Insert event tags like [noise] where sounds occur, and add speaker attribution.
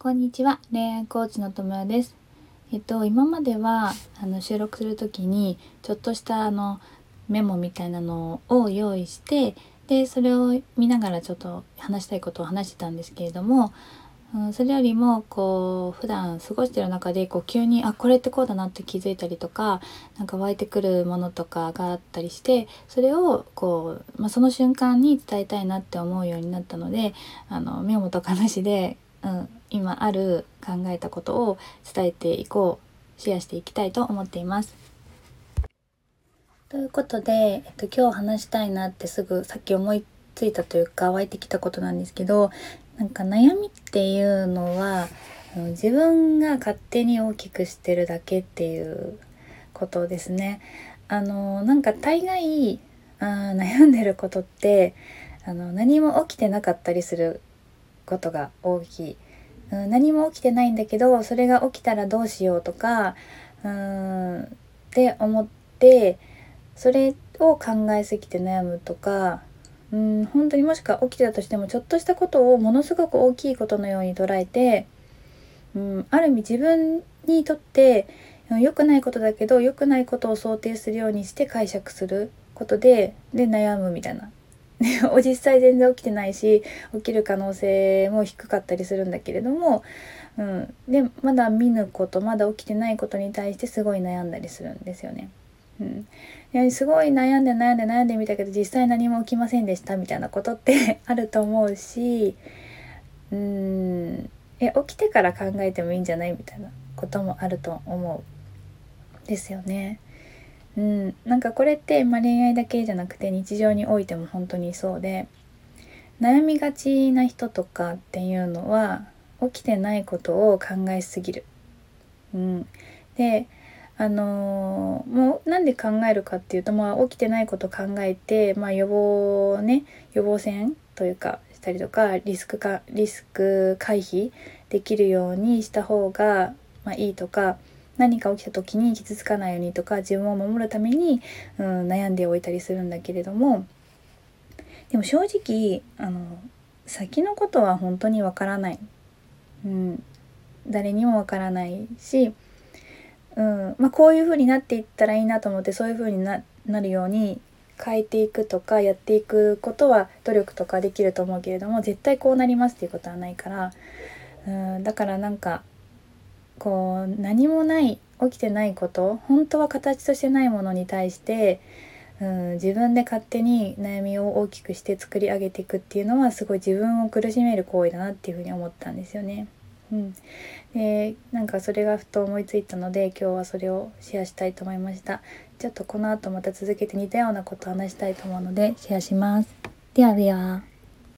Speaker 1: こんにちは恋愛コーチの友也です。えっと今まではあの収録する時にちょっとしたあのメモみたいなのを用意してでそれを見ながらちょっと話したいことを話してたんですけれども、うん、それよりもこう普段過ごしてる中でこう急にあこれってこうだなって気づいたりとかなんか湧いてくるものとかがあったりしてそれをこう、まあ、その瞬間に伝えたいなって思うようになったのであのメモとかなしでうん、今ある考えたことを伝えていこうシェアしていきたいと思っています。ということで、えっと、今日話したいなってすぐさっき思いついたというか湧いてきたことなんですけどなんか悩みっていうのは自分が勝手に大きくしてるだけっていうことですね。あのなんか大概あ悩んでることってあの何も起きてなかったりすることが大きい、うん、何も起きてないんだけどそれが起きたらどうしようとかうんって思ってそれを考えすぎて悩むとかうん本当にもしか起きてたとしてもちょっとしたことをものすごく大きいことのように捉えて、うん、ある意味自分にとって良くないことだけど良くないことを想定するようにして解釈することでで悩むみたいな。[laughs] 実際全然起きてないし起きる可能性も低かったりするんだけれども、うん、でまだ見ぬことまだ起きてないことに対してすごい悩んだりするんですよね。うん、すごい悩んで悩んで悩んでみたけど実際何も起きませんでしたみたいなことって [laughs] あると思うしうんえ起きてから考えてもいいんじゃないみたいなこともあると思うですよね。うん、なんかこれって、まあ、恋愛だけじゃなくて日常においても本当にそうで悩みがちな人とかっていうのは起きてないことを考えすぎる。うん、であのー、もうなんで考えるかっていうと、まあ、起きてないこと考えて、まあ、予防ね予防線というかしたりとかリスクかリスク回避できるようにした方が、まあ、いいとか何か起きた時に傷つかないようにとか自分を守るために、うん、悩んでおいたりするんだけれどもでも正直あの先のことは本当にわからない、うん、誰にもわからないし、うんまあ、こういう風になっていったらいいなと思ってそういう風にななるように変えていくとかやっていくことは努力とかできると思うけれども絶対こうなりますっていうことはないから、うん、だからなんかこう何もない起きてないこと本当は形としてないものに対して、うん、自分で勝手に悩みを大きくして作り上げていくっていうのはすごい自分を苦しめる行為だなっていうふうに思ったんですよね。うん、でなんかそれがふと思いついたので今日はそれをシェアしたいと思いました。ちょっとこの後また続けて似たようなことを話したいと思うのでシェアします。ではでは。